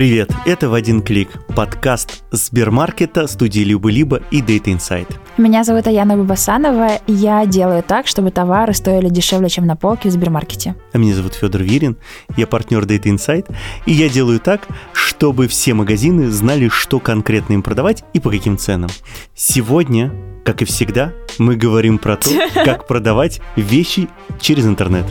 Привет, это «В один клик» – подкаст Сбермаркета, студии Любы-Либо и Data Insight. Меня зовут Аяна Бабасанова, и я делаю так, чтобы товары стоили дешевле, чем на полке в Сбермаркете. А меня зовут Федор Вирин, я партнер Data Insight, и я делаю так, чтобы все магазины знали, что конкретно им продавать и по каким ценам. Сегодня как и всегда, мы говорим про то, как продавать вещи через интернет.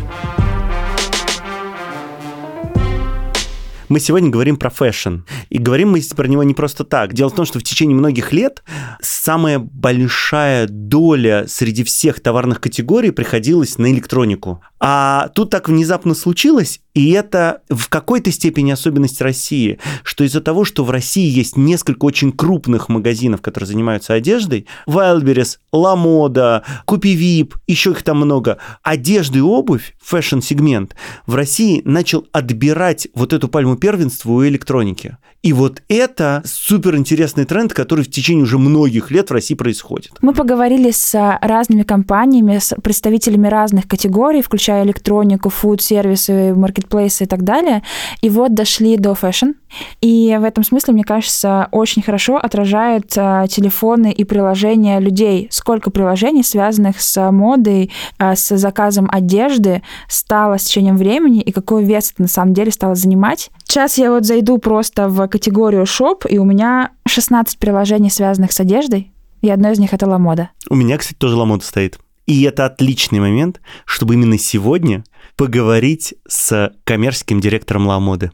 Мы сегодня говорим про фэшн. И говорим мы про него не просто так. Дело в том, что в течение многих лет самая большая доля среди всех товарных категорий приходилась на электронику. А тут так внезапно случилось, и это в какой-то степени особенность России, что из-за того, что в России есть несколько очень крупных магазинов, которые занимаются одеждой, Wildberries, Lamoda, Купи еще их там много, одежда и обувь, фэшн-сегмент, в России начал отбирать вот эту пальму первенства у электроники. И вот это супер интересный тренд, который в течение уже многих лет в России происходит. Мы поговорили с разными компаниями, с представителями разных категорий, включая электронику, фуд-сервисы, маркетплейсы и так далее. И вот дошли до фэшн. И в этом смысле, мне кажется, очень хорошо отражает а, телефоны и приложения людей. Сколько приложений, связанных с модой, а, с заказом одежды, стало с течением времени, и какой вес это на самом деле стало занимать. Сейчас я вот зайду просто в категорию шоп, и у меня 16 приложений, связанных с одеждой, и одно из них это Ламода. У меня, кстати, тоже Ламода стоит. И это отличный момент, чтобы именно сегодня поговорить с коммерческим директором Ламоды.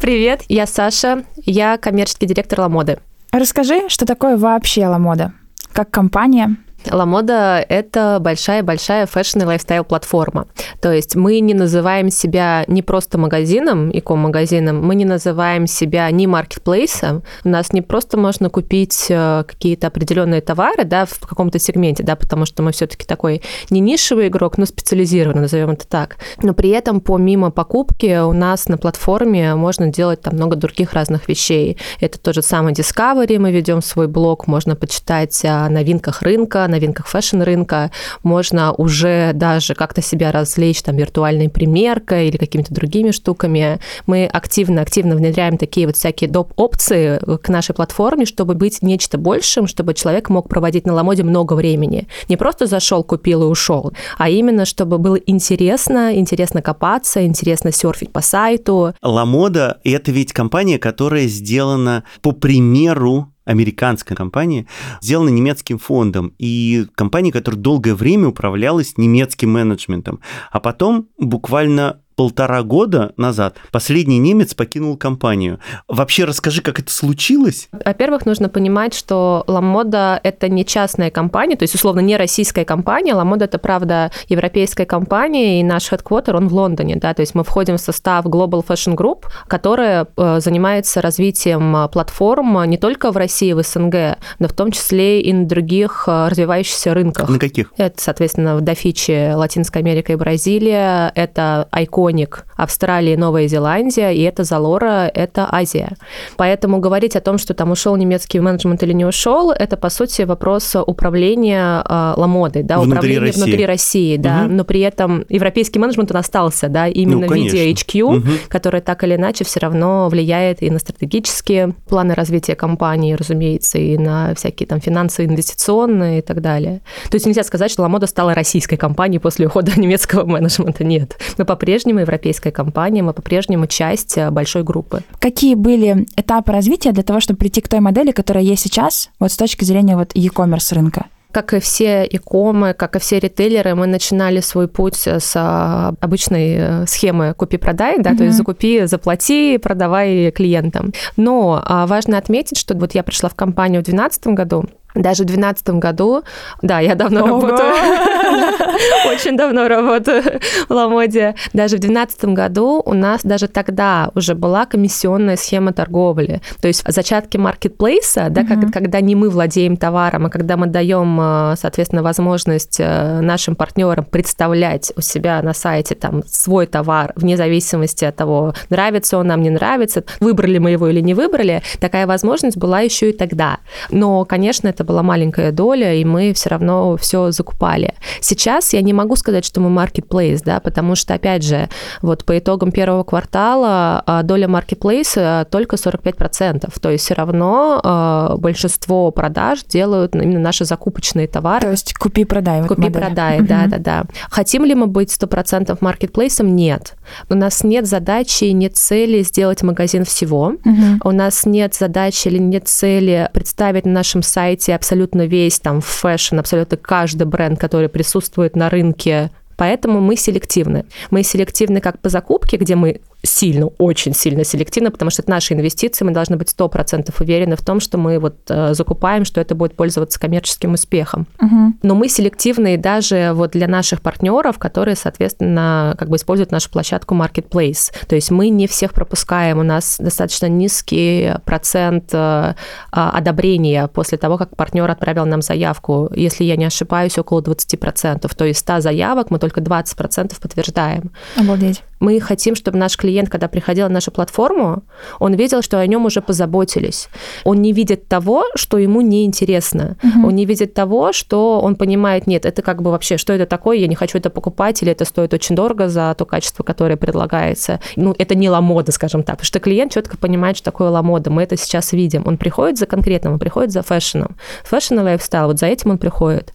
Привет, я Саша, я коммерческий директор Ламоды. Расскажи, что такое вообще Ламода? Как компания, Ламода — это большая-большая фэшн и лайфстайл-платформа. То есть мы не называем себя не просто магазином, e-com -магазином, мы не называем себя ни маркетплейсом. У нас не просто можно купить э, какие-то определенные товары да, в каком-то сегменте, да, потому что мы все таки такой не нишевый игрок, но специализированный, назовем это так. Но при этом помимо покупки у нас на платформе можно делать там много других разных вещей. Это тот же самый Discovery, мы ведем свой блог, можно почитать о новинках рынка, новинках фэшн-рынка, можно уже даже как-то себя развлечь там виртуальной примеркой или какими-то другими штуками. Мы активно-активно внедряем такие вот всякие доп. опции к нашей платформе, чтобы быть нечто большим, чтобы человек мог проводить на Ламоде много времени. Не просто зашел, купил и ушел, а именно, чтобы было интересно, интересно копаться, интересно серфить по сайту. Ламода — это ведь компания, которая сделана по примеру американская компания, сделана немецким фондом, и компания, которая долгое время управлялась немецким менеджментом. А потом буквально полтора года назад последний немец покинул компанию. Вообще расскажи, как это случилось? Во-первых, нужно понимать, что Ламода – это не частная компания, то есть, условно, не российская компания. Ламода – это, правда, европейская компания, и наш headquarter, он в Лондоне, да, то есть мы входим в состав Global Fashion Group, которая э, занимается развитием платформ не только в России, в СНГ, но в том числе и на других э, развивающихся рынках. На каких? Это, соответственно, в Дофиче, Латинская Америка и Бразилия, это Icon Iconic Австралия и Новая Зеландия, и это Залора, это Азия. Поэтому говорить о том, что там ушел немецкий менеджмент или не ушел, это, по сути, вопрос управления э, Ламодой, да, внутри управления России. внутри России, да, угу. но при этом европейский менеджмент, он остался, да, именно ну, в виде HQ, угу. который так или иначе все равно влияет и на стратегические планы развития компании, разумеется, и на всякие там финансовые, инвестиционные и так далее. То есть нельзя сказать, что Ламода стала российской компанией после ухода немецкого менеджмента, нет. Мы по-прежнему по-прежнему европейская компания, мы по-прежнему часть э, большой группы. Какие были этапы развития для того, чтобы прийти к той модели, которая есть сейчас, вот с точки зрения вот e-commerce рынка? Как и все икомы, как и все ритейлеры, мы начинали свой путь с а, обычной э, схемы купи-продай, да, mm-hmm. то есть закупи, заплати, продавай клиентам. Но а, важно отметить, что вот я пришла в компанию в 2012 году, даже в 2012 году, да, я давно Ого! работаю, очень давно работаю в Ламоде. Даже в 2012 году у нас даже тогда уже была комиссионная схема торговли. То есть зачатки маркетплейса, да, как, когда не мы владеем товаром, а когда мы даем, э, соответственно, возможность э, нашим партнерам представлять у себя на сайте там свой товар вне зависимости от того, нравится он нам, не нравится, выбрали мы его или не выбрали, такая возможность была еще и тогда. Но, конечно, это была маленькая доля, и мы все равно все закупали. Сейчас я не могу сказать, что мы marketplace, да, потому что, опять же, вот по итогам первого квартала а, доля маркетплейс только 45%, то есть все равно а, большинство продаж делают именно наши закупочные товары. То есть купи-продай. Вот купи-продай, да-да-да. Хотим ли мы быть 100% маркетплейсом? Нет. У нас нет задачи, нет цели сделать магазин всего. Угу. У нас нет задачи или нет цели представить на нашем сайте абсолютно весь там фэшн, абсолютно каждый бренд, который присутствует на рынке Поэтому мы селективны. Мы селективны как по закупке, где мы сильно, очень сильно селективно, потому что это наши инвестиции, мы должны быть 100% уверены в том, что мы вот э, закупаем, что это будет пользоваться коммерческим успехом. Угу. Но мы селективны даже вот для наших партнеров, которые, соответственно, как бы используют нашу площадку Marketplace. То есть мы не всех пропускаем, у нас достаточно низкий процент э, а, одобрения после того, как партнер отправил нам заявку. Если я не ошибаюсь, около 20%. То есть 100 заявок мы только 20% подтверждаем. Обалдеть. Мы хотим, чтобы наш клиент, когда приходил на нашу платформу, он видел, что о нем уже позаботились. Он не видит того, что ему неинтересно. Угу. Он не видит того, что он понимает, нет, это как бы вообще, что это такое, я не хочу это покупать, или это стоит очень дорого за то качество, которое предлагается. Ну, это не Ламода, скажем так, потому что клиент четко понимает, что такое Ламода. Мы это сейчас видим. Он приходит за конкретным, он приходит за фэшном. Фэшн и лайфстайл, вот за этим он приходит.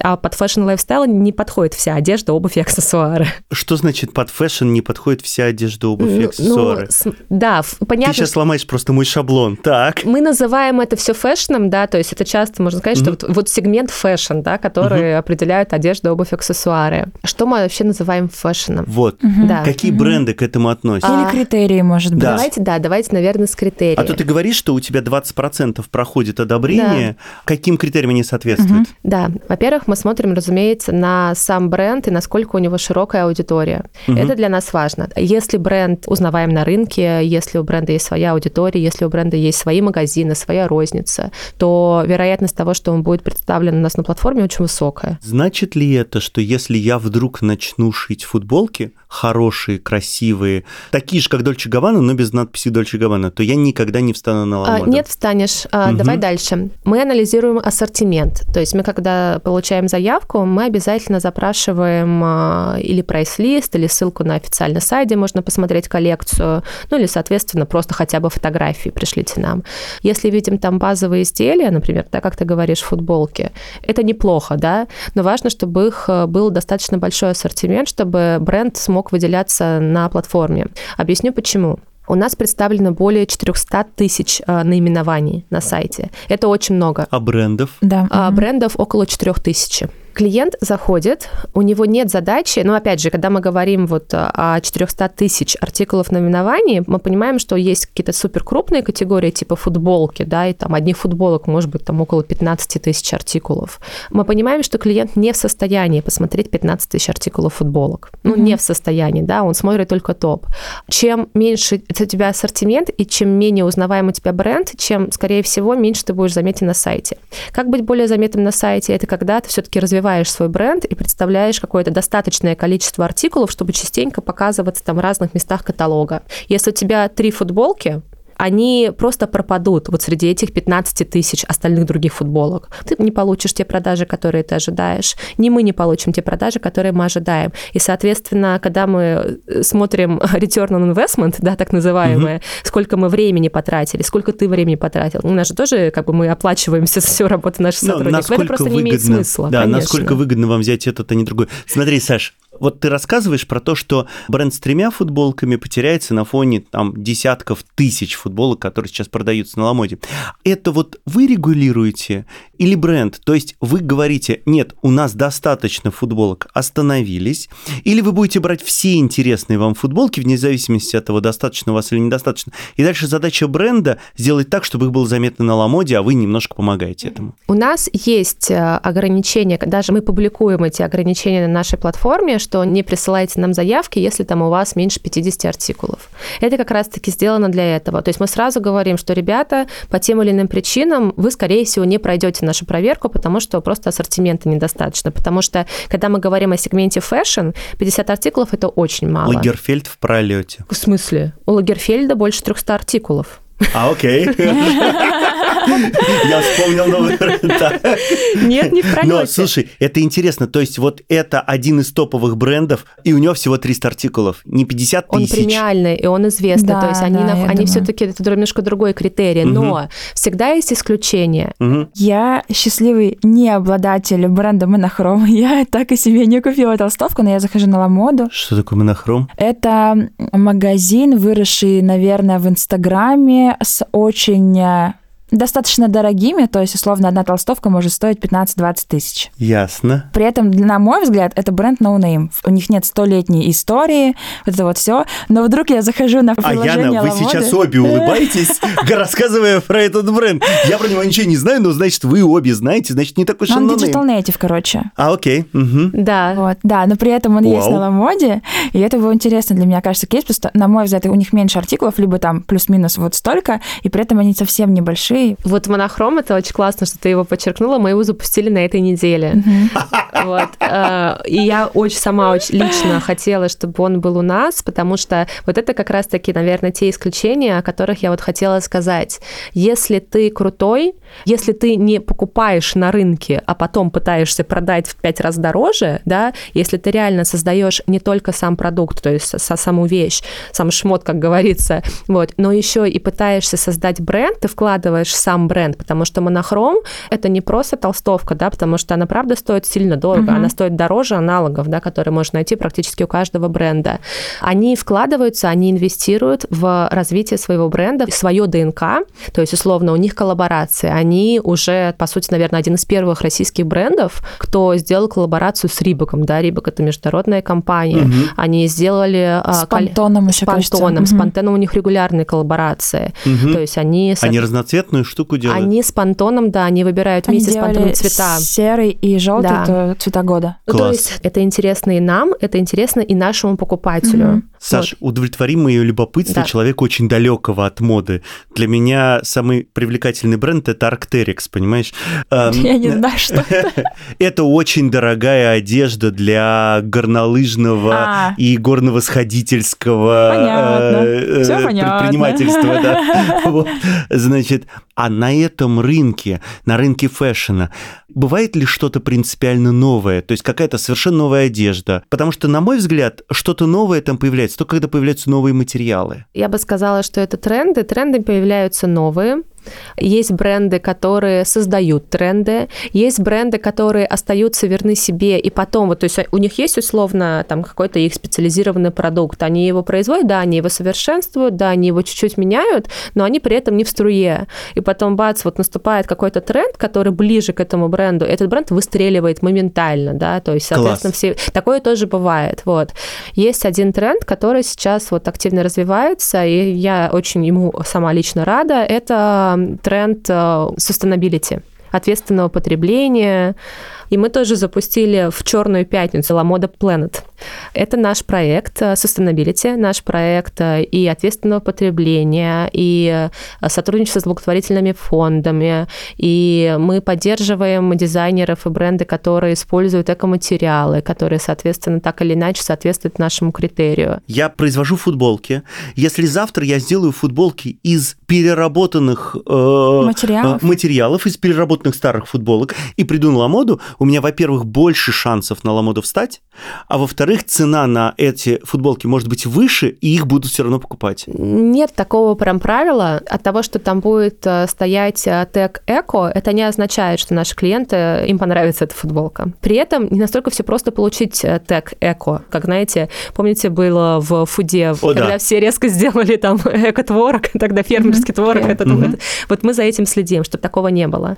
А под фэшн и лайфстайл не подходит вся одежда, обувь и аксессуары. Что значит под фэшн не подходит вся одежда, обувь и ну, аксессуары. Ну, да, понятно. Ты сейчас ломаешь просто мой шаблон, так. Мы называем это все фэшном, да, то есть это часто можно сказать, mm-hmm. что вот, вот сегмент фэшн, да, который mm-hmm. определяет одежду, обувь, аксессуары. Что мы вообще называем фэшном? Вот. Mm-hmm. Да. Какие mm-hmm. бренды к этому относятся? Или критерии, может быть. Да. Давайте, да, давайте, наверное, с критериев. А то ты говоришь, что у тебя 20% проходит одобрение. Да. Каким критериям они соответствуют? Mm-hmm. Да. Во-первых, мы смотрим, разумеется, на сам бренд и насколько у него широкая аудитория. Mm-hmm. Это для нас важно. Если бренд узнаваем на рынке, если у бренда есть своя аудитория, если у бренда есть свои магазины, своя розница, то вероятность того, что он будет представлен у нас на платформе, очень высокая. Значит ли это, что если я вдруг начну шить футболки, хорошие, красивые, такие же, как Дольче Габбана, но без надписи Дольче Габбана, то я никогда не встану на. А, нет, встанешь. А, угу. Давай дальше. Мы анализируем ассортимент. То есть мы, когда получаем заявку, мы обязательно запрашиваем а, или прайс-лист, или ссылку на официальный сайт, где можно посмотреть коллекцию, ну или, соответственно, просто хотя бы фотографии пришлите нам. Если видим там базовые изделия, например, так как ты говоришь, футболки, это неплохо, да, но важно, чтобы их был достаточно большой ассортимент, чтобы бренд смог выделяться на платформе. Объясню почему. У нас представлено более 400 тысяч э, наименований на сайте. Это очень много. А брендов? Да. А брендов около 4 тысяч. Клиент заходит, у него нет задачи, но опять же, когда мы говорим вот о 400 тысяч артикулов наименований, мы понимаем, что есть какие-то супер крупные категории типа футболки, да, и там одних футболок может быть там около 15 тысяч артикулов. Мы понимаем, что клиент не в состоянии посмотреть 15 тысяч артикулов футболок. Ну, mm-hmm. не в состоянии, да, он смотрит только топ. Чем меньше у тебя ассортимент и чем менее узнаваем у тебя бренд, чем, скорее всего, меньше ты будешь заметен на сайте. Как быть более заметным на сайте? Это когда ты все-таки развиваешь развиваешь свой бренд и представляешь какое-то достаточное количество артикулов, чтобы частенько показываться там в разных местах каталога. Если у тебя три футболки, они просто пропадут вот среди этих 15 тысяч остальных других футболок. Ты не получишь те продажи, которые ты ожидаешь, ни мы не получим те продажи, которые мы ожидаем. И, соответственно, когда мы э, смотрим return on investment, да, так называемое, угу. сколько мы времени потратили, сколько ты времени потратил, у нас же тоже, как бы, мы оплачиваем всю, всю работу наших ну, сотрудников. Это просто выгодно, не имеет смысла, Да, конечно. насколько выгодно вам взять этот, а не другой. Смотри, Саш, вот ты рассказываешь про то, что бренд с тремя футболками потеряется на фоне там десятков тысяч футболок, которые сейчас продаются на Ламоде. Это вот вы регулируете или бренд? То есть вы говорите, нет, у нас достаточно футболок, остановились, или вы будете брать все интересные вам футболки, вне зависимости от того, достаточно у вас или недостаточно. И дальше задача бренда сделать так, чтобы их было заметно на Ламоде, а вы немножко помогаете этому. У нас есть э, ограничения, даже мы публикуем эти ограничения на нашей платформе, что не присылайте нам заявки, если там у вас меньше 50 артикулов. Это как раз-таки сделано для этого. То есть мы сразу говорим, что, ребята, по тем или иным причинам вы, скорее всего, не пройдете нашу проверку, потому что просто ассортимента недостаточно. Потому что, когда мы говорим о сегменте фэшн, 50 артикулов – это очень мало. Лагерфельд в пролете. В смысле? У Лагерфельда больше 300 артикулов. А, окей. Я вспомнил новый бренд. Нет, не в пролете. Но, слушай, это интересно. То есть вот это один из топовых брендов, и у него всего 300 артикулов. Не 50 Он тысяч. премиальный, и он известный. Да, То есть они, на- они все-таки, это немножко другой критерий. Но всегда есть исключения. Я счастливый не обладатель бренда Монохром. Я так и себе не купила толстовку, но я захожу на Ламоду. Что такое монохром? Это магазин, выросший, наверное, в Инстаграме с очень э, достаточно дорогими, то есть, условно, одна толстовка может стоить 15-20 тысяч. Ясно. При этом, на мой взгляд, это бренд No Name. У них нет столетней истории, вот это вот все. Но вдруг я захожу на А приложение Яна, вы Ламоды. сейчас обе улыбаетесь, рассказывая про этот бренд. Я про него ничего не знаю, но значит, вы обе знаете, значит, не такой Ну, Он шанонейм. digital native, короче. А, окей. Да. Вот, да, но при этом он есть на Ламоде, и это был интересно для меня, кажется, кейс, просто, на мой взгляд, у них меньше артикулов, либо там плюс-минус вот столько, и при этом они совсем небольшие. Вот монохром, это очень классно, что ты его подчеркнула. Мы его запустили на этой неделе. Вот. э, И я очень сама очень лично хотела, чтобы он был у нас, потому что вот это как раз-таки, наверное, те исключения, о которых я вот хотела сказать. Если ты крутой, если ты не покупаешь на рынке, а потом пытаешься продать в пять раз дороже, да, если ты реально создаешь не только сам продукт, то есть саму вещь, сам шмот, как говорится, вот, но еще и пытаешься создать бренд, ты вкладываешь в сам бренд, потому что монохром это не просто толстовка, да, потому что она правда стоит сильно дорого, Мгм. она стоит дороже аналогов, да, которые можно найти практически у каждого бренда. Они вкладываются, они инвестируют в развитие своего бренда, в свое ДНК, то есть условно у них коллаборации, они уже, по сути, наверное, один из первых российских брендов, кто сделал коллаборацию с Рибоком, да, Рибок это международная компания, Мгм. они сделали С а, коль- Пантоном с еще, кажется. Пантоном, с Мгм. Пантеном у них регулярные коллаборации, Мгм. то есть они Они разноцветную штуку делают? они с Пантоном, да, они выбирают Они вместе с Пантоном делали цвета. серый и желтый, Да. это цвета года. Ну, то Класс. есть это интересно и нам, это интересно и нашему покупателю. Мгм. Саш, удовлетвори мое любопытство Да. человека очень далекого от моды. Для меня самый привлекательный бренд это Arc'teryx, понимаешь? Я не знаю, что это. Это очень дорогая одежда для горнолыжного А. и горновосходительского Понятно. э, э, предпринимательства. Вот. Значит, а на этом рынке, на рынке фэшена, бывает ли что-то принципиально новое? То есть какая-то совершенно новая одежда? Потому что, на мой взгляд, что-то новое там появляется только когда появляются новые материалы. Я бы сказала, что это тренды. Тренды появляются новые. Есть бренды, которые создают тренды, есть бренды, которые остаются верны себе, и потом, вот, то есть у них есть условно там какой-то их специализированный продукт, они его производят, да, они его совершенствуют, да, они его чуть-чуть меняют, но они при этом не в струе. И потом, бац, вот наступает какой-то тренд, который ближе к этому бренду, этот бренд выстреливает моментально, да, то есть, соответственно, все... Такое тоже бывает, вот. Есть один тренд, который сейчас вот активно развивается, и я очень ему сама лично рада, это тренд э, sustainability ответственного потребления. И мы тоже запустили в Черную пятницу Ламода Planet. Это наш проект э, Sustainability, наш проект э, и ответственного потребления, и э, сотрудничество с благотворительными фондами, и мы поддерживаем дизайнеров и бренды, которые используют экоматериалы, которые, соответственно, так или иначе соответствуют нашему критерию. Я произвожу футболки. Если завтра я сделаю футболки из переработанных э, Материалов? материалов, из переработанных старых футболок, и приду на Ламоду, у меня, во-первых, больше шансов на Ламоду встать, а во-вторых, цена на эти футболки может быть выше, и их будут все равно покупать. Нет такого прям правила. От того, что там будет э, стоять э, тег эко, это не означает, что наши клиенты, э, им понравится эта футболка. При этом не настолько все просто получить тег эко. Как, знаете, помните, было в фуде, О, когда да. все резко сделали там эко-творог, тогда фермерский творог. это- Вот мы за этим следим, чтобы такого не было.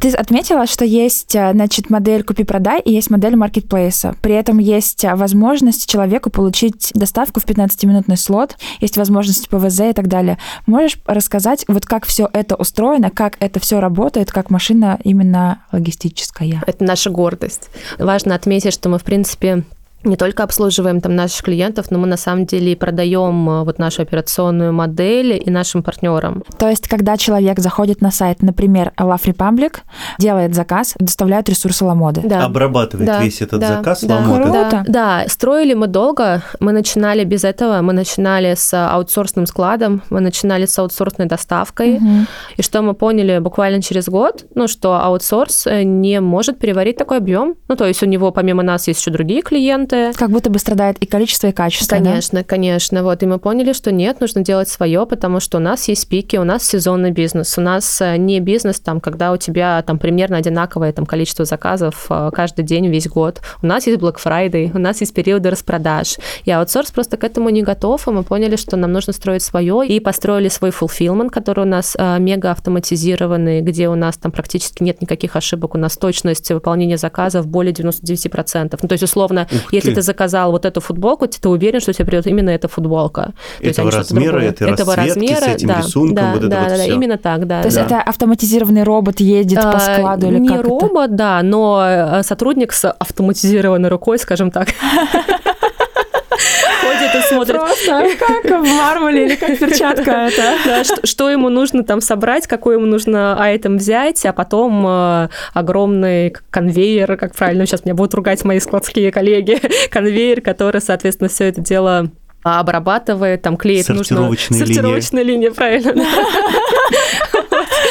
Ты отметила, что есть, э, значит, модель купи-продай и есть модель маркетплейса. При этом есть э, возможность человеку получить доставку в 15-минутный слот, есть возможность ПВЗ и так далее. Можешь рассказать, вот как все это устроено, как это все работает, как машина именно логистическая? Это наша гордость. Важно отметить, что мы, в принципе, не только обслуживаем там наших клиентов, но мы на самом деле и продаем э, вот нашу операционную модель и нашим партнерам. То есть, когда человек заходит на сайт, например, Love Republic, делает заказ, доставляют ресурсы Ламоды. Да. Обрабатывает да. весь этот да. заказ да. Ламоды. Круто. Да. да, строили мы долго. Мы начинали без этого. Мы начинали с аутсорсным складом, мы начинали с аутсорсной доставкой. Угу. И что мы поняли буквально через год, ну, что аутсорс э, не может переварить такой объем. Ну, то есть у него помимо нас есть еще другие клиенты. Как будто бы страдает и количество, и качество. Конечно, да? конечно. Вот, и мы поняли, что нет, нужно делать свое, потому что у нас есть пики, у нас сезонный бизнес. У нас э, не бизнес, там, когда у тебя там примерно одинаковое там, количество заказов э, каждый день, весь год. У нас есть Black Friday, у нас есть периоды распродаж. И аутсорс просто к этому не готов, и мы поняли, что нам нужно строить свое, и построили свой fulfillment, который у нас э, мега автоматизированный, где у нас там практически нет никаких ошибок, у нас точность выполнения заказов более 99%. Ну, то есть, условно, Ух если ты. ты заказал вот эту футболку, ты уверен, что тебе придет именно эта футболка. Этого размера, этой этого размера, с этим да, рисунком, да, вот это да, вот да, все. именно так, да. То есть это автоматизированный робот едет а, по складу или не как робот, это? да, но э, сотрудник с автоматизированной рукой, скажем так. ходит и смотрит. Просто как в Марвеле или как перчатка это. Да, что, что ему нужно там собрать, какой ему нужно айтем взять, а потом э, огромный конвейер, как правильно, сейчас меня будут ругать мои складские коллеги, конвейер, который, соответственно, все это дело обрабатывает, там клеит Сортировочные нужно... Сортировочная линия, правильно.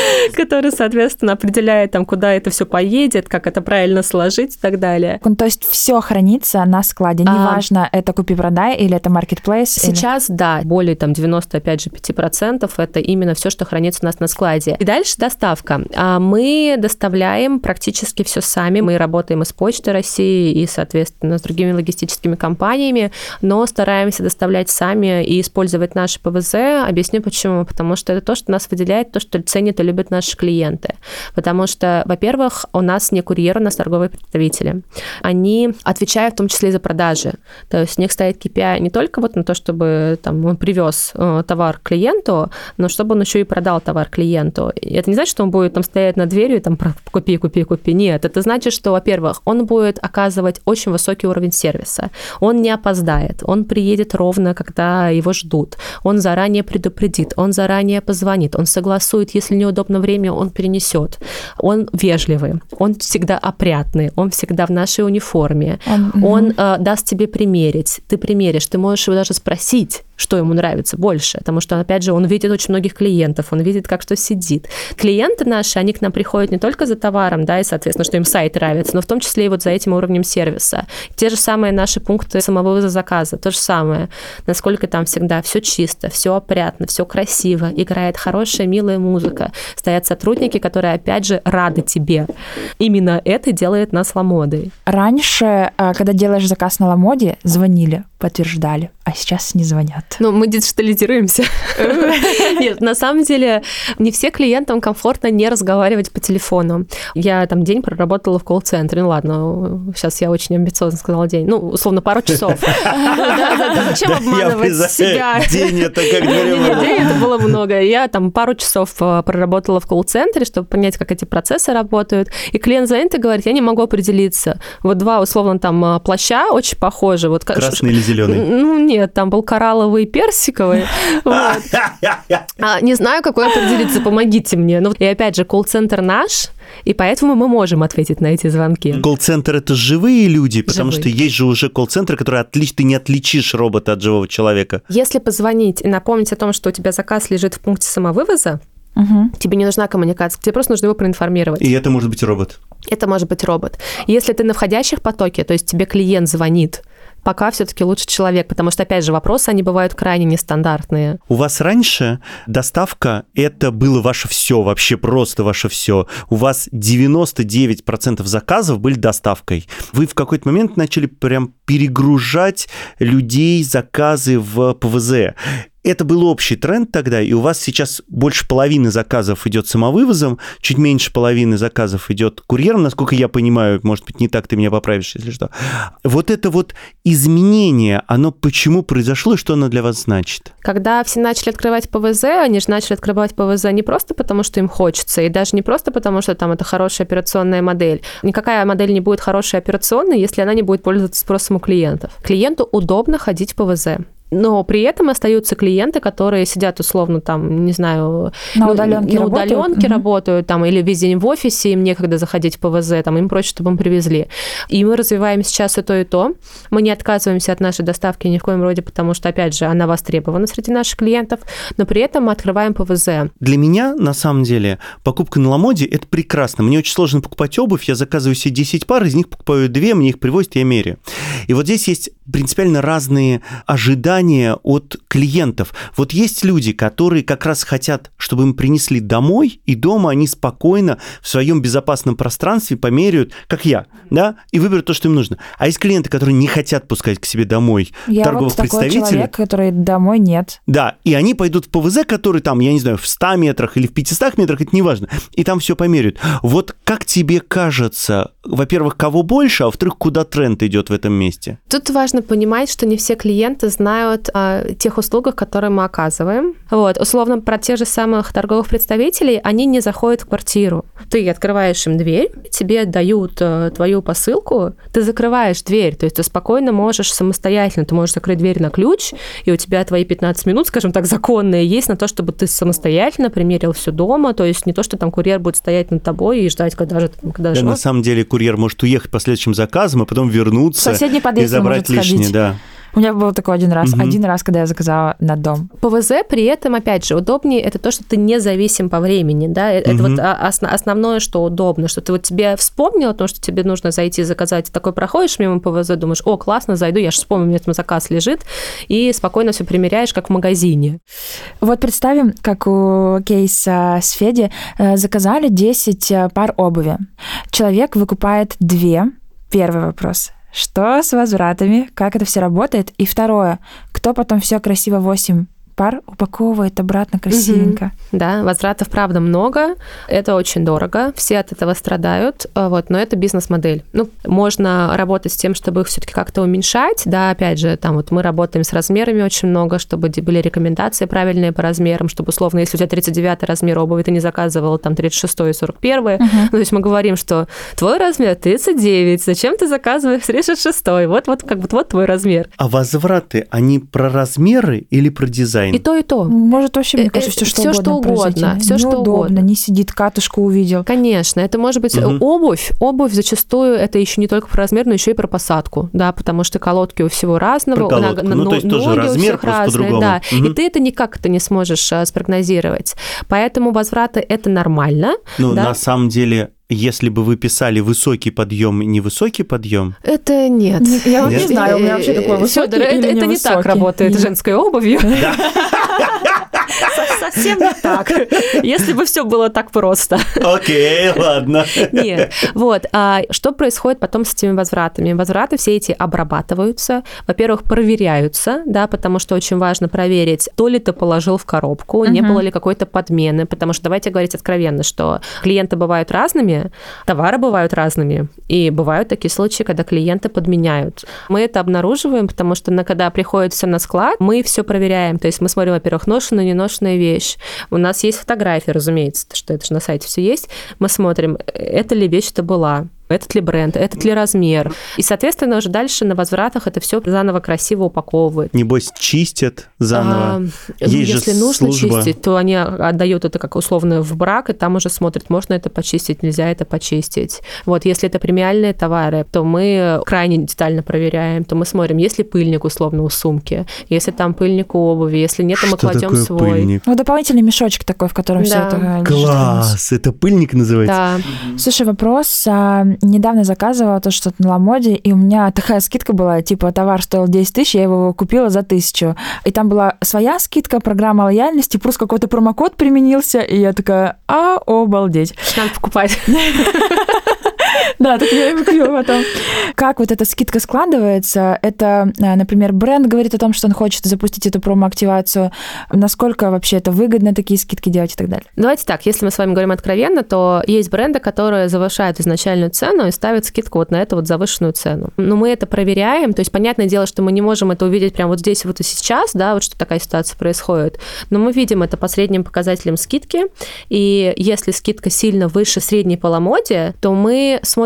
который, соответственно, определяет, там, куда это все поедет, как это правильно сложить и так далее. Ну, то есть все хранится на складе, а, неважно, это купи-продай или это marketplace? Сейчас, да, более там 90, опять же, 5% это именно все, что хранится у нас на складе. И дальше доставка. А мы доставляем практически все сами. Мы работаем и с Почтой России, и, соответственно, с другими логистическими компаниями, но стараемся доставлять сами и использовать наши ПВЗ. Объясню почему. Потому что это то, что нас выделяет, то, что ценят и любят наши клиенты. Потому что, во-первых, у нас не курьер, у нас торговые представители. Они отвечают в том числе и за продажи. То есть у них стоит KPI не только вот на то, чтобы там, он привез э, товар клиенту, но чтобы он еще и продал товар клиенту. И это не значит, что он будет там стоять над дверью и там купи, купи, купи. Нет, это значит, что, во-первых, он будет оказывать очень высокий уровень сервиса. Он не опоздает, он приедет ровно, когда его ждут. Он заранее предупредит, он заранее позвонит, он согласует, если неудобно время, он перенесет. Он вежливый, он всегда опрятный, он всегда в нашей униформе. Он, он э, даст тебе примерить, ты примеришь, ты можешь его даже спросить, что ему нравится больше, потому что, опять же, он видит очень многих клиентов, он видит, как что сидит. Клиенты наши, они к нам приходят не только за товаром, да, и, соответственно, что им сайт нравится, но в том числе и вот за этим уровнем сервиса. Те же самые наши пункты самовывоза заказа, то же самое. Насколько там всегда все чисто, все опрятно, все красиво, играет хорошая, милая музыка. Стоят сотрудники, которые, опять же, рады тебе. Именно это делает нас Ламодой. Раньше, а, когда делаешь заказ на Ламоде, звонили, подтверждали, а сейчас не звонят. Ну, мы диджитализируемся. Нет, на самом деле не все клиентам комфортно не разговаривать по телефону. Я там день проработала в колл-центре. Ну ладно, сейчас я очень амбициозно сказала день. Ну, условно, пару часов. Зачем обманывать себя? День это как День это было много. Я там пару часов э, проработала в колл-центре, чтобы понять, как эти процессы работают. И клиент и говорит, я не могу определиться. Вот два, условно, там э, плаща очень похожи. Вот Красный или зеленый? Ну, нет, там был коралловый и персиковый. А, не знаю, какой определиться, помогите мне. Ну, и опять же, колл-центр наш, и поэтому мы можем ответить на эти звонки. Колл-центр это живые люди, потому живые. что есть же уже колл-центры, которые отлич... ты не отличишь робота от живого человека. Если позвонить и напомнить о том, что у тебя заказ лежит в пункте самовывоза, Угу. Тебе не нужна коммуникация, тебе просто нужно его проинформировать. И это может быть робот. Это может быть робот. Если ты на входящих потоке, то есть тебе клиент звонит, пока все-таки лучше человек, потому что, опять же, вопросы, они бывают крайне нестандартные. У вас раньше доставка – это было ваше все, вообще просто ваше все. У вас 99% заказов были доставкой. Вы в какой-то момент начали прям перегружать людей заказы в ПВЗ. Это был общий тренд тогда, и у вас сейчас больше половины заказов идет самовывозом, чуть меньше половины заказов идет курьером, насколько я понимаю, может быть, не так, ты меня поправишь, если что. Вот это вот изменение, оно почему произошло и что оно для вас значит? Когда все начали открывать ПВЗ, они же начали открывать ПВЗ не просто потому, что им хочется, и даже не просто потому, что там это хорошая операционная модель. Никакая модель не будет хорошей операционной, если она не будет пользоваться спросом у клиентов. Клиенту удобно ходить в ПВЗ. Но при этом остаются клиенты, которые сидят условно там, не знаю, на удаленке, на работают. удаленке работают там или весь день в офисе, им некогда заходить в ПВЗ, там им проще, чтобы им привезли. И мы развиваем сейчас и то, и то. Мы не отказываемся от нашей доставки ни в коем роде, потому что, опять же, она востребована среди наших клиентов, но при этом мы открываем ПВЗ. Для меня, на самом деле, покупка на Ламоде – это прекрасно. Мне очень сложно покупать обувь, я заказываю себе 10 пар, из них покупаю 2, мне их привозят, я меряю. И вот здесь есть принципиально разные ожидания от клиентов. Вот есть люди, которые как раз хотят, чтобы им принесли домой, и дома они спокойно в своем безопасном пространстве померяют, как я, да, и выберут то, что им нужно. А есть клиенты, которые не хотят пускать к себе домой Я торговых вот такой представителей. человек, который домой нет. Да, и они пойдут в ПВЗ, который там, я не знаю, в 100 метрах или в 500 метрах, это неважно, и там все померяют. Вот как тебе кажется, во-первых, кого больше, а во-вторых, куда тренд идет в этом месте? Тут важно понимать, что не все клиенты знают о тех услугах, которые мы оказываем. Вот, условно, про тех же самых торговых представителей, они не заходят в квартиру. Ты открываешь им дверь, тебе дают э, твою посылку, ты закрываешь дверь, то есть ты спокойно можешь самостоятельно, ты можешь закрыть дверь на ключ, и у тебя твои 15 минут, скажем так, законные есть на то, чтобы ты самостоятельно примерил все дома, то есть не то, что там курьер будет стоять над тобой и ждать, когда же, когда Да, же на самом деле курьер может уехать по следующим заказам, а потом вернуться и забрать может сходить. да. У меня был такой один раз. Мгм. Один раз, когда я заказала на дом. ПВЗ при этом, опять же, удобнее это то, что ты независим по времени, да, Э- это Мгм. вот а- осно- основное, что удобно, что ты вот тебе вспомнил о том, что тебе нужно зайти заказать, такой проходишь мимо ПВЗ, думаешь, о, классно, зайду, я же вспомню, у меня там заказ лежит, и спокойно все примеряешь, как в магазине. Вот представим, как у кейса с Феди э, заказали 10 э, пар обуви. Человек выкупает две. Первый вопрос. Что с возвратами? Как это все работает? И второе. Кто потом все красиво 8 пар упаковывает обратно красивенько? Да, возвратов, правда, много, это очень дорого, все от этого страдают, а, вот, но это бизнес-модель. Ну, можно работать с тем, чтобы их все-таки как-то уменьшать, да, опять же, там вот мы работаем с размерами очень много, чтобы были рекомендации правильные по размерам, чтобы, условно, если у тебя 39 размер обуви, ты не заказывал там 36 и 41, ну, то есть мы говорим, что твой размер 39, зачем ты заказываешь 36 вот, вот, как бы, вот твой размер. А возвраты, они про размеры или про дизайн? И то, и то. Может вообще, мне Э, кажется, все что всё, угодно. что угодно, всё, что угодно. не сидит, катушку увидел. Конечно, это может быть Мгм. обувь. Обувь зачастую это еще не только про размер, но еще и про посадку, да, потому что колодки у всего разного, Про колодку. Ну, то есть тоже ноги у размер, разные, да. Мгм. И ты это никак это не сможешь а, спрогнозировать. Поэтому возвраты это нормально. Ну, да. на самом деле, если бы вы писали высокий подъем и невысокий подъем, Это нет. Не- я вот не Нет? знаю, у меня вообще такой высокий Фёдор, это, или это не так работает Нет. женской обувью. Со- Совсем не так. Если бы все было так просто. окей, ладно. Нет. Вот. А что происходит потом с этими возвратами? Возвраты все эти обрабатываются. Во-первых, проверяются, да, потому что очень важно проверить, то ли ты положил в коробку, не было ли какой-то подмены. Потому что давайте говорить откровенно, что клиенты бывают разными, товары бывают разными. И бывают такие случаи, когда клиенты подменяют. Мы это обнаруживаем, потому что на, когда приходит все на склад, мы все проверяем. То есть мы смотрим, во-первых, ношеная, неношенная вещь. У нас есть фотографии, разумеется, что это же на сайте все есть. Мы смотрим, это ли вещь-то была, этот ли бренд, этот ли размер. И, соответственно, уже дальше на возвратах это все заново красиво упаковывают. Небось, чистят заново. А, ну, Есть же если нужно служба. чистить, то они отдают это как условно в брак, и там уже смотрят, можно это почистить, нельзя это почистить. Вот, если это премиальные товары, то мы крайне детально проверяем, то мы смотрим, есть ли пыльник условно у сумки, если там пыльник у обуви, если нет, то мы Что кладем такое свой. пыльник? Ну, дополнительный мешочек такой, в котором все Да. это у нас. Класс! Это пыльник называется? Да, Слушай, вопрос. а, недавно заказывала то что-то на Ламоде, и у меня такая скидка была, типа, товар стоил 10 тысяч, я его купила за тысячу. И там была своя скидка, программа лояльности, плюс какой-то промокод применился, и я такая, а, обалдеть. надо покупать. Да, так я и купила потом. Как вот эта скидка складывается? Это, э, например, бренд говорит о том, что он хочет запустить эту промо-активацию. Насколько вообще это выгодно такие скидки делать и так далее? Давайте так, если мы с вами говорим откровенно, то есть бренды, которые завышают изначальную цену и ставят скидку вот на эту вот завышенную цену. Но мы это проверяем, то есть понятное дело, что мы не можем это увидеть прямо вот здесь вот и сейчас, да, вот что такая ситуация происходит, но мы видим это по средним показателям скидки, и если скидка сильно выше средней по Ламоде, то мы смотрим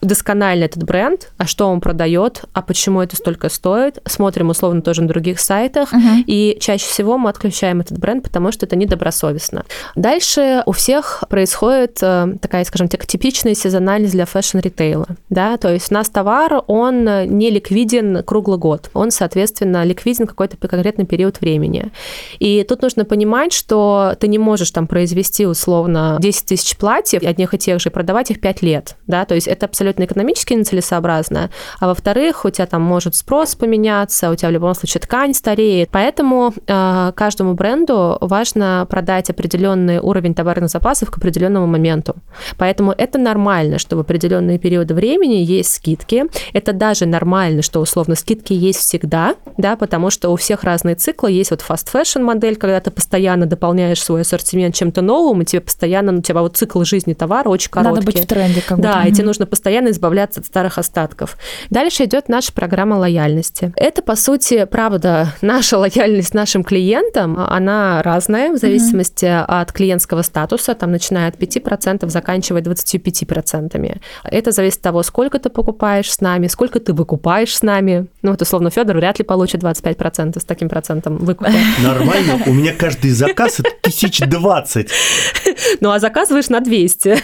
досконально этот бренд, а что он продает, а почему это столько стоит, смотрим условно тоже на других сайтах, uh-huh. и чаще всего мы отключаем этот бренд, потому что это недобросовестно. Дальше у всех происходит э, такая, скажем так, типичная сезональность для фэшн-ритейла, да, то есть у нас товар, он не ликвиден круглый год, он, соответственно, ликвиден какой-то конкретный период времени. И тут нужно понимать, что ты не можешь там произвести условно 10 тысяч платьев, одних и тех же, и продавать их 5 лет, да, то есть это абсолютно экономически нецелесообразно, а во-вторых, у тебя там может спрос поменяться, у тебя в любом случае ткань стареет, поэтому э, каждому бренду важно продать определенный уровень товарных запасов к определенному моменту. Поэтому это нормально, что в определенные периоды времени есть скидки. Это даже нормально, что условно скидки есть всегда, да, потому что у всех разные циклы. Есть вот fast fashion модель, когда ты постоянно дополняешь свой ассортимент чем-то новым, и тебе постоянно, ну, у тебя вот цикл жизни товара очень короткий. Надо быть в тренде как Да, будто. и тебе нужно постоянно избавляться от старых остатков. Дальше идет наша программа лояльности. Это, по сути, правда, наша лояльность нашим клиентам, она разная в зависимости mm-hmm. от клиентского статуса, там начиная от 5%, заканчивая 25%. Это зависит от того, сколько ты покупаешь с нами, сколько ты выкупаешь с нами. Ну вот, условно, Федор вряд ли получит 25% с таким процентом выкупа. Нормально, у меня каждый заказ это тысяч двадцать. Ну, а заказываешь на 200.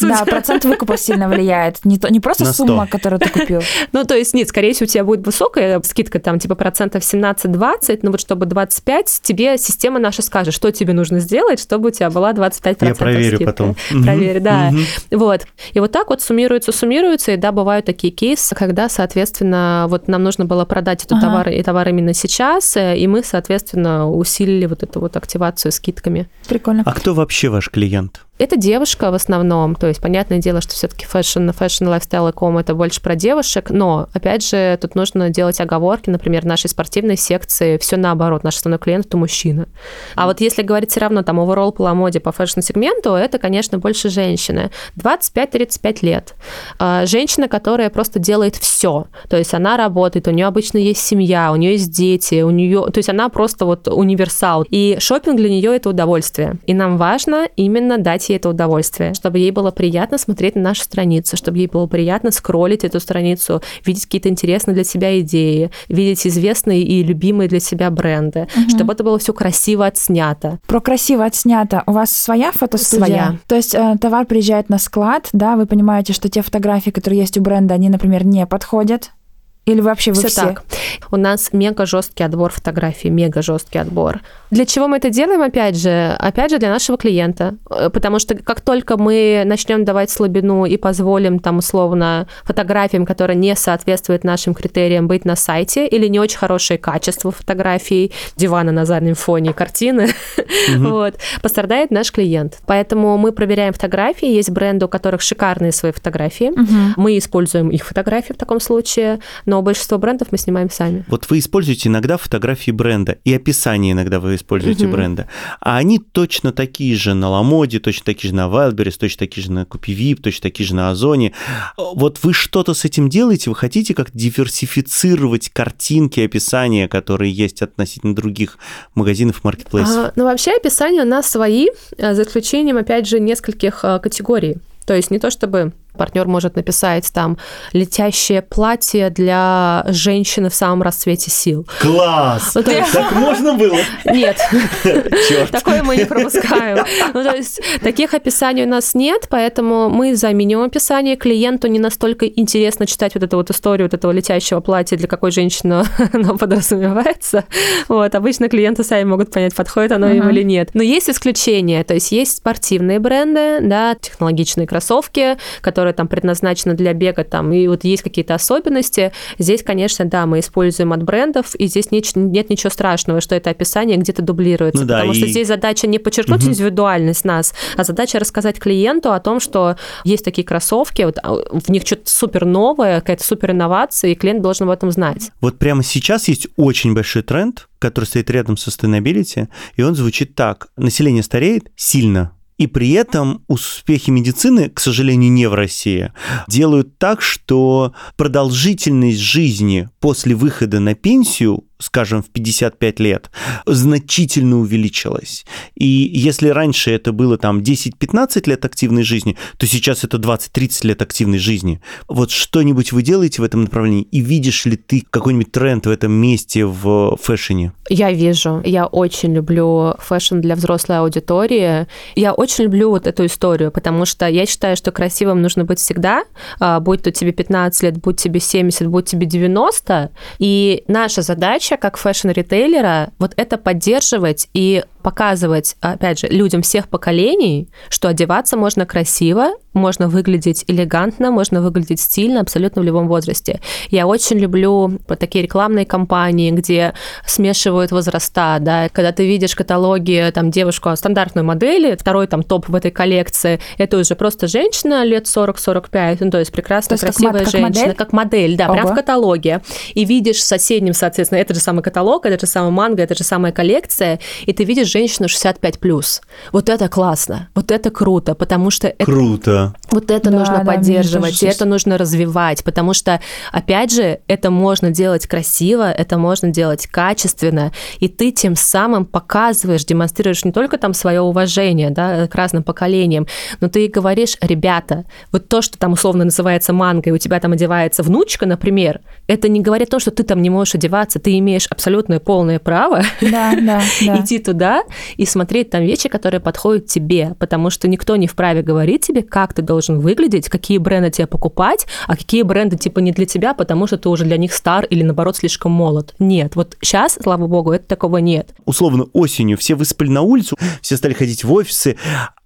Да, процент выкупа сильно влияет. Не, то, не просто сумма, которую ты купил. Ну, то есть, нет, скорее всего, у тебя будет высокая скидка, там, типа, процентов 17-20, но вот чтобы 25, тебе система наша скажет, что тебе нужно сделать, чтобы у тебя была 25% Я проверю скидка. потом. Проверь, да. Вот. И вот так вот суммируется, суммируется, и да, бывают такие кейсы, когда, соответственно, вот нам нужно было продать эту ага. товар, и товар именно сейчас, э, и мы, соответственно, усилили вот эту вот активацию скидками. Прикольно. А кто вообще ваш клиент? Это девушка в основном, то есть понятное дело, что все-таки фэшн, фэшн, лайфстайл e-com это больше про девушек, но опять же тут нужно делать оговорки, например, в нашей спортивной секции все наоборот, наш основной клиент это мужчина. А вот если говорить все равно там overall по Ламоде по фэшн-сегменту, это, конечно, больше женщины, 25-35 лет. А, женщина, которая просто делает все, то есть она работает, у нее обычно есть семья, у нее есть дети, у нее, то есть она просто вот универсал, и шопинг для нее это удовольствие, и нам важно именно дать ей это удовольствие, чтобы ей было приятно смотреть на нашу страницу, чтобы ей было приятно скроллить эту страницу, видеть какие-то интересные для себя идеи, видеть известные и любимые для себя бренды, угу. чтобы это было все красиво отснято. Про красиво отснято. У вас своя фотостудия? Своя. То есть э, товар приезжает на склад, да, вы понимаете, что те фотографии, которые есть у бренда, они, например, не подходят или вообще вы все, все? так. У нас мега жесткий отбор фотографий, мега жесткий отбор. Для чего мы это делаем, опять же? Опять же, для нашего клиента. Э, потому что как только мы начнем давать слабину и позволим там условно фотографиям, которые не соответствуют нашим критериям, быть на сайте, или не очень хорошее качество фотографий, дивана на заднем фоне, картины, вот, пострадает наш клиент. Поэтому мы проверяем фотографии. Есть бренды, у которых шикарные свои фотографии. Мы используем их фотографии в таком случае но большинство брендов мы снимаем сами. Вот вы используете иногда фотографии бренда, и описание иногда вы используете угу. бренда, а они точно такие же на Ламоде, точно такие же на Wildberries, точно такие же на Купивип, точно такие же на Озоне. Вот вы что-то с этим делаете? Вы хотите как диверсифицировать картинки, описания, которые есть относительно других магазинов, маркетплейсов? А, ну, вообще описания у нас свои, э, за исключением, опять же, нескольких э, категорий. То есть не то чтобы Партнер может написать там летящее платье для женщины в самом расцвете сил. Класс! Ну, есть... Так можно было? Нет. Черт. Такое мы не пропускаем. Ну, то есть таких описаний у нас нет, поэтому мы заменим описание. Клиенту не настолько интересно читать вот эту вот историю вот этого летящего платья, для какой женщины оно подразумевается. Вот. Обычно клиенты сами могут понять, подходит оно им или нет. Но есть исключения. То есть есть спортивные бренды, да, технологичные кроссовки, которые которая там предназначена для бега, там, и вот есть какие-то особенности, здесь, конечно, да, мы используем от брендов, и здесь нет, нет ничего страшного, что это описание где-то дублируется, ну, да, потому и... что здесь задача не подчеркнуть угу. индивидуальность нас, а задача рассказать клиенту о том, что есть такие кроссовки, вот, а, в них что-то супер новое, какая-то супер инновация, и клиент должен об этом знать. Вот прямо сейчас есть очень большой тренд, который стоит рядом с sustainability, и он звучит так. Население стареет сильно, и при этом успехи медицины, к сожалению, не в России, делают так, что продолжительность жизни после выхода на пенсию скажем, в 55 лет, значительно увеличилась. И если раньше это было там 10-15 лет активной жизни, то сейчас это 20-30 лет активной жизни. Вот что-нибудь вы делаете в этом направлении? И видишь ли ты какой-нибудь тренд в этом месте в фэшне? Я вижу. Я очень люблю фэшн для взрослой аудитории. Я очень люблю вот эту историю, потому что я считаю, что красивым нужно быть всегда, а, будь то тебе 15 лет, будь тебе 70, будь тебе 90. И наша задача задача как фэшн-ритейлера вот это поддерживать и показывать, опять же, людям всех поколений, что одеваться можно красиво, можно выглядеть элегантно, можно выглядеть стильно абсолютно в любом возрасте. Я очень люблю такие рекламные кампании, где смешивают возраста, да, когда ты видишь каталоги, там, девушку стандартной модели, второй там топ в этой коллекции, это уже просто женщина лет 40-45, ну, то есть прекрасная, то есть красивая как, женщина, как модель, как модель да, Ого. прям в каталоге. И видишь в соседнем, соответственно, этот же самый каталог, это же самая манга, это же самая коллекция, и ты видишь женщину 65+. Вот это классно, вот это круто, потому что... Это... Круто. Вот это да, нужно да, поддерживать, и это нужно развивать, потому что, опять же, это можно делать красиво, это можно делать качественно, и ты тем самым показываешь, демонстрируешь не только там свое уважение да, к разным поколениям, но ты и говоришь, ребята, вот то, что там условно называется манго, и у тебя там одевается внучка, например, это не говорит то, что ты там не можешь одеваться, ты имеешь абсолютное полное право да, да, да. идти туда и смотреть там вещи, которые подходят тебе, потому что никто не вправе говорить тебе, как ты должен выглядеть, какие бренды тебе покупать, а какие бренды типа не для тебя, потому что ты уже для них стар или наоборот слишком молод. Нет, вот сейчас, слава богу, это такого нет. Условно осенью все выспали на улицу, все стали ходить в офисы,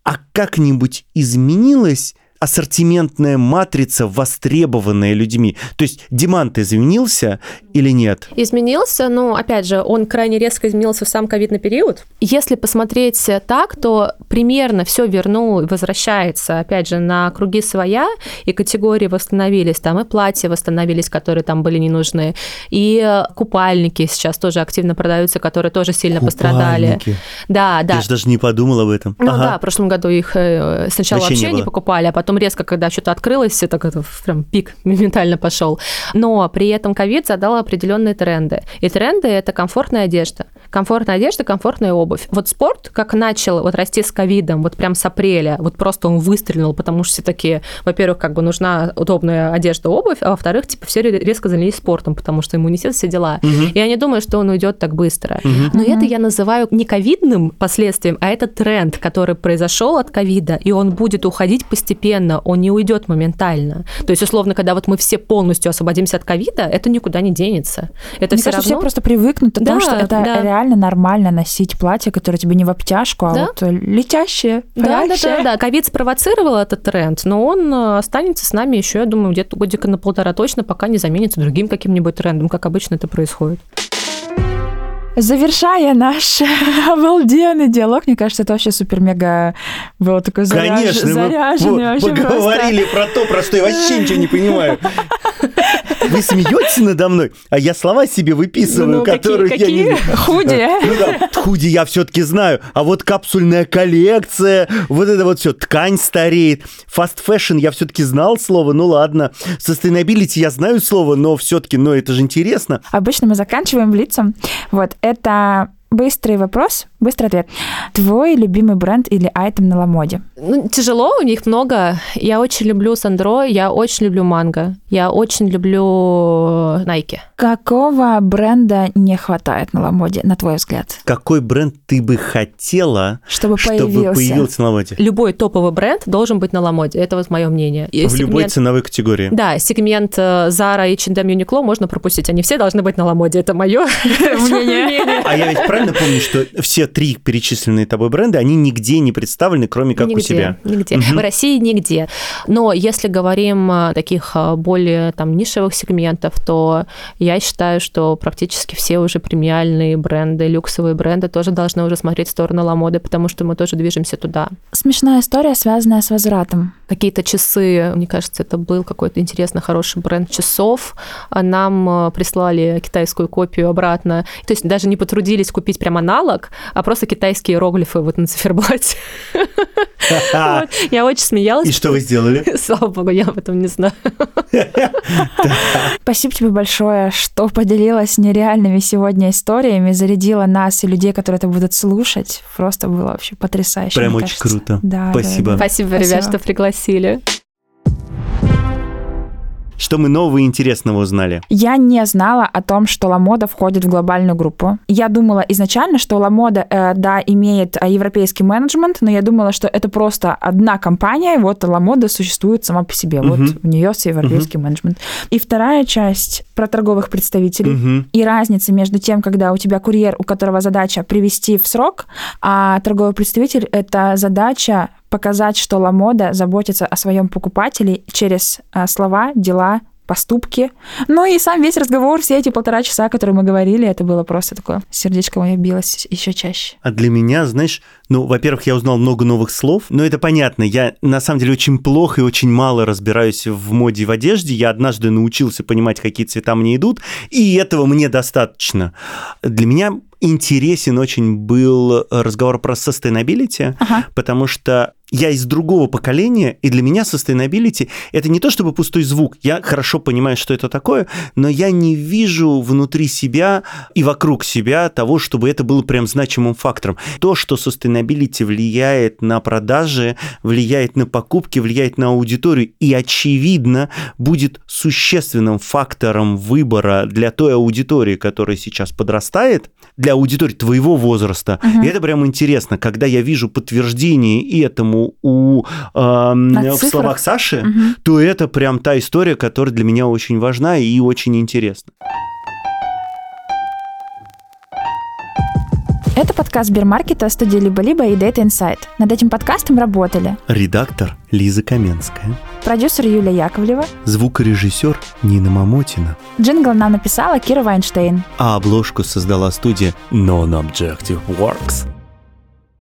а как-нибудь изменилось ассортиментная матрица, востребованная людьми. То есть демант изменился или нет? Изменился, но, опять же, он крайне резко изменился в сам ковидный период. Если посмотреть так, то примерно все вернул и возвращается, опять же, на круги своя, и категории восстановились, там и платья восстановились, которые там были не нужны, и купальники сейчас тоже активно продаются, которые тоже сильно купальники. пострадали. Да, да. Я же даже не подумал об этом. Ну ага. да, в прошлом году их э, сначала вообще, вообще не, не покупали, а потом потом резко, когда что-то открылось, это как прям пик моментально пошел. Но при этом ковид задал определенные тренды. И тренды – это комфортная одежда. Комфортная одежда, комфортная обувь. Вот спорт, как начал вот расти с ковидом, вот прям с апреля, вот просто он выстрелил, потому что все такие, во-первых, как бы нужна удобная одежда, обувь, а во-вторых, типа все резко занялись спортом, потому что иммунитет, все дела. Угу. И я не думаю, что он уйдет так быстро. Угу. Но угу. это я называю не ковидным последствием, а это тренд, который произошел от ковида, и он будет уходить постепенно постепенно, он не уйдет моментально. То есть, условно, когда вот мы все полностью освободимся от ковида, это никуда не денется. Это Мне все кажется, равно... все просто привыкнут к тому, да, что это да. реально нормально носить платье, которое тебе не в обтяжку, а да? вот летящее, да, да, да, да. Ковид спровоцировал этот тренд, но он э, останется с нами еще, я думаю, где-то годика на полтора точно, пока не заменится другим каким-нибудь трендом, как обычно это происходит. Завершая наш обалденный диалог, мне кажется, это вообще супер-мега было такое заряж... Конечно, заряженный. Мы поговорили просто. про то, про что я вообще ничего не понимаю. Вы смеетесь надо мной, а я слова себе выписываю, ну, которые какие, я какие? не... Худи. Ну да, худи я все-таки знаю, а вот капсульная коллекция, вот это вот все, ткань стареет. Fast fashion я все-таки знал слово, ну ладно. Sustainability я знаю слово, но все-таки, ну это же интересно. Обычно мы заканчиваем лицом. Вот, это быстрый вопрос, быстрый ответ. Твой любимый бренд или айтем на Ламоде? Ну, тяжело, у них много. Я очень люблю Сандро, я очень люблю Манго, я очень люблю Nike. Какого бренда не хватает на Ламоде, на твой взгляд? Какой бренд ты бы хотела, чтобы, чтобы появился на Ламоде? Любой топовый бренд должен быть на Ламоде, это вот мое мнение. В сегмент... любой ценовой категории? Да, сегмент э, Zara, H&M, Uniqlo можно пропустить, они все должны быть на Ламоде, это мое мнение. А я ведь правильно помню, что все три перечисленные тобой бренды, они нигде не представлены, кроме как нигде, у себя. Нигде. Угу. В России нигде. Но если говорим о таких а, более там нишевых сегментов, то я считаю, что практически все уже премиальные бренды, люксовые бренды тоже должны уже смотреть в сторону Ламоды, потому что мы тоже движемся туда. Смешная история, связанная с возвратом. Какие-то часы, мне кажется, это был какой-то интересно хороший бренд часов. Нам а, прислали китайскую копию обратно. То есть даже не потрудились купить прям аналог, а просто китайские иероглифы вот на циферблате. Я очень смеялась. И что вы сделали? Слава богу, я об этом не знаю. Спасибо тебе большое, что поделилась нереальными сегодня историями, зарядила нас и людей, которые это будут слушать. Просто было вообще потрясающе. Прям очень круто. Да. Спасибо. Спасибо, ребят, что пригласили. Что мы нового и интересного узнали? Я не знала о том, что Ламода входит в глобальную группу. Я думала изначально, что Ламода, э, да, имеет э, европейский менеджмент, но я думала, что это просто одна компания, и вот Ламода существует сама по себе. Uh-huh. Вот у нее европейский uh-huh. менеджмент. И вторая часть про торговых представителей uh-huh. и разница между тем, когда у тебя курьер, у которого задача привести в срок, а торговый представитель — это задача показать, что Ламода заботится о своем покупателе через а, слова, дела, поступки. Ну и сам весь разговор, все эти полтора часа, которые мы говорили, это было просто такое, сердечко мое билось еще чаще. А для меня, знаешь, ну, во-первых, я узнал много новых слов, но это понятно, я на самом деле очень плохо и очень мало разбираюсь в моде и в одежде, я однажды научился понимать, какие цвета мне идут, и этого мне достаточно. Для меня интересен очень был разговор про sustainability, ага. потому что я из другого поколения, и для меня sustainability – это не то чтобы пустой звук. Я хорошо понимаю, что это такое, но я не вижу внутри себя и вокруг себя того, чтобы это было прям значимым фактором. То, что sustainability влияет на продажи, влияет на покупки, влияет на аудиторию, и, очевидно, будет существенным фактором выбора для той аудитории, которая сейчас подрастает, для аудитории твоего возраста. Угу. И это прям интересно, когда я вижу подтверждение этому у, э, в словах Саши, угу. то это прям та история, которая для меня очень важна и очень интересна. Это подкаст Сбермаркета, студии «Либо-либо» и Data Insight. Над этим подкастом работали редактор Лиза Каменская, продюсер Юлия Яковлева, звукорежиссер Нина Мамотина. Джингл нам написала Кира Вайнштейн. А обложку создала студия Non-Objective Works.